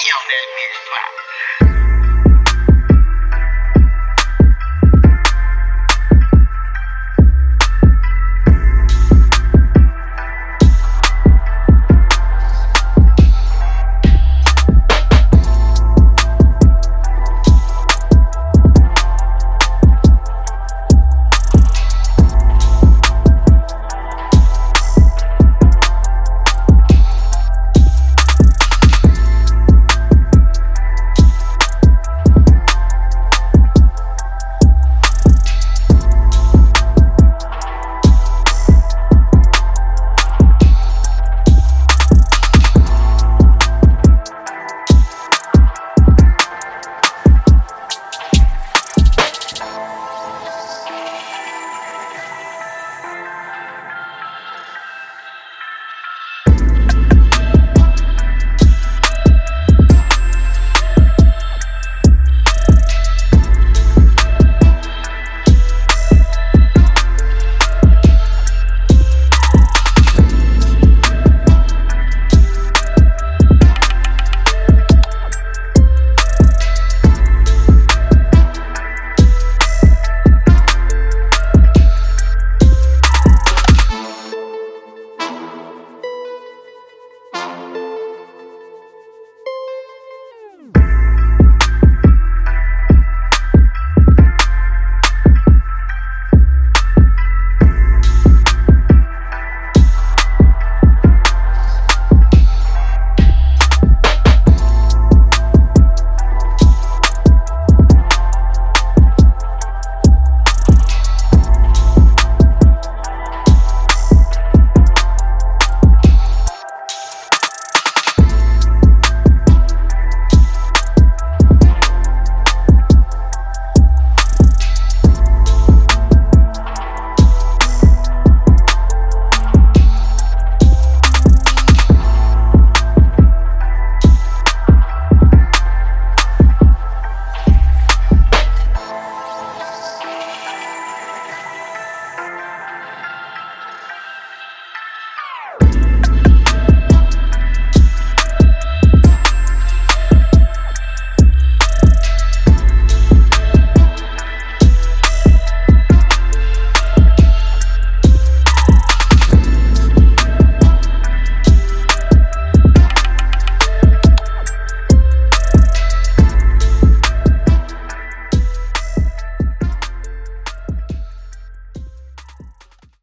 On that bitch, fly.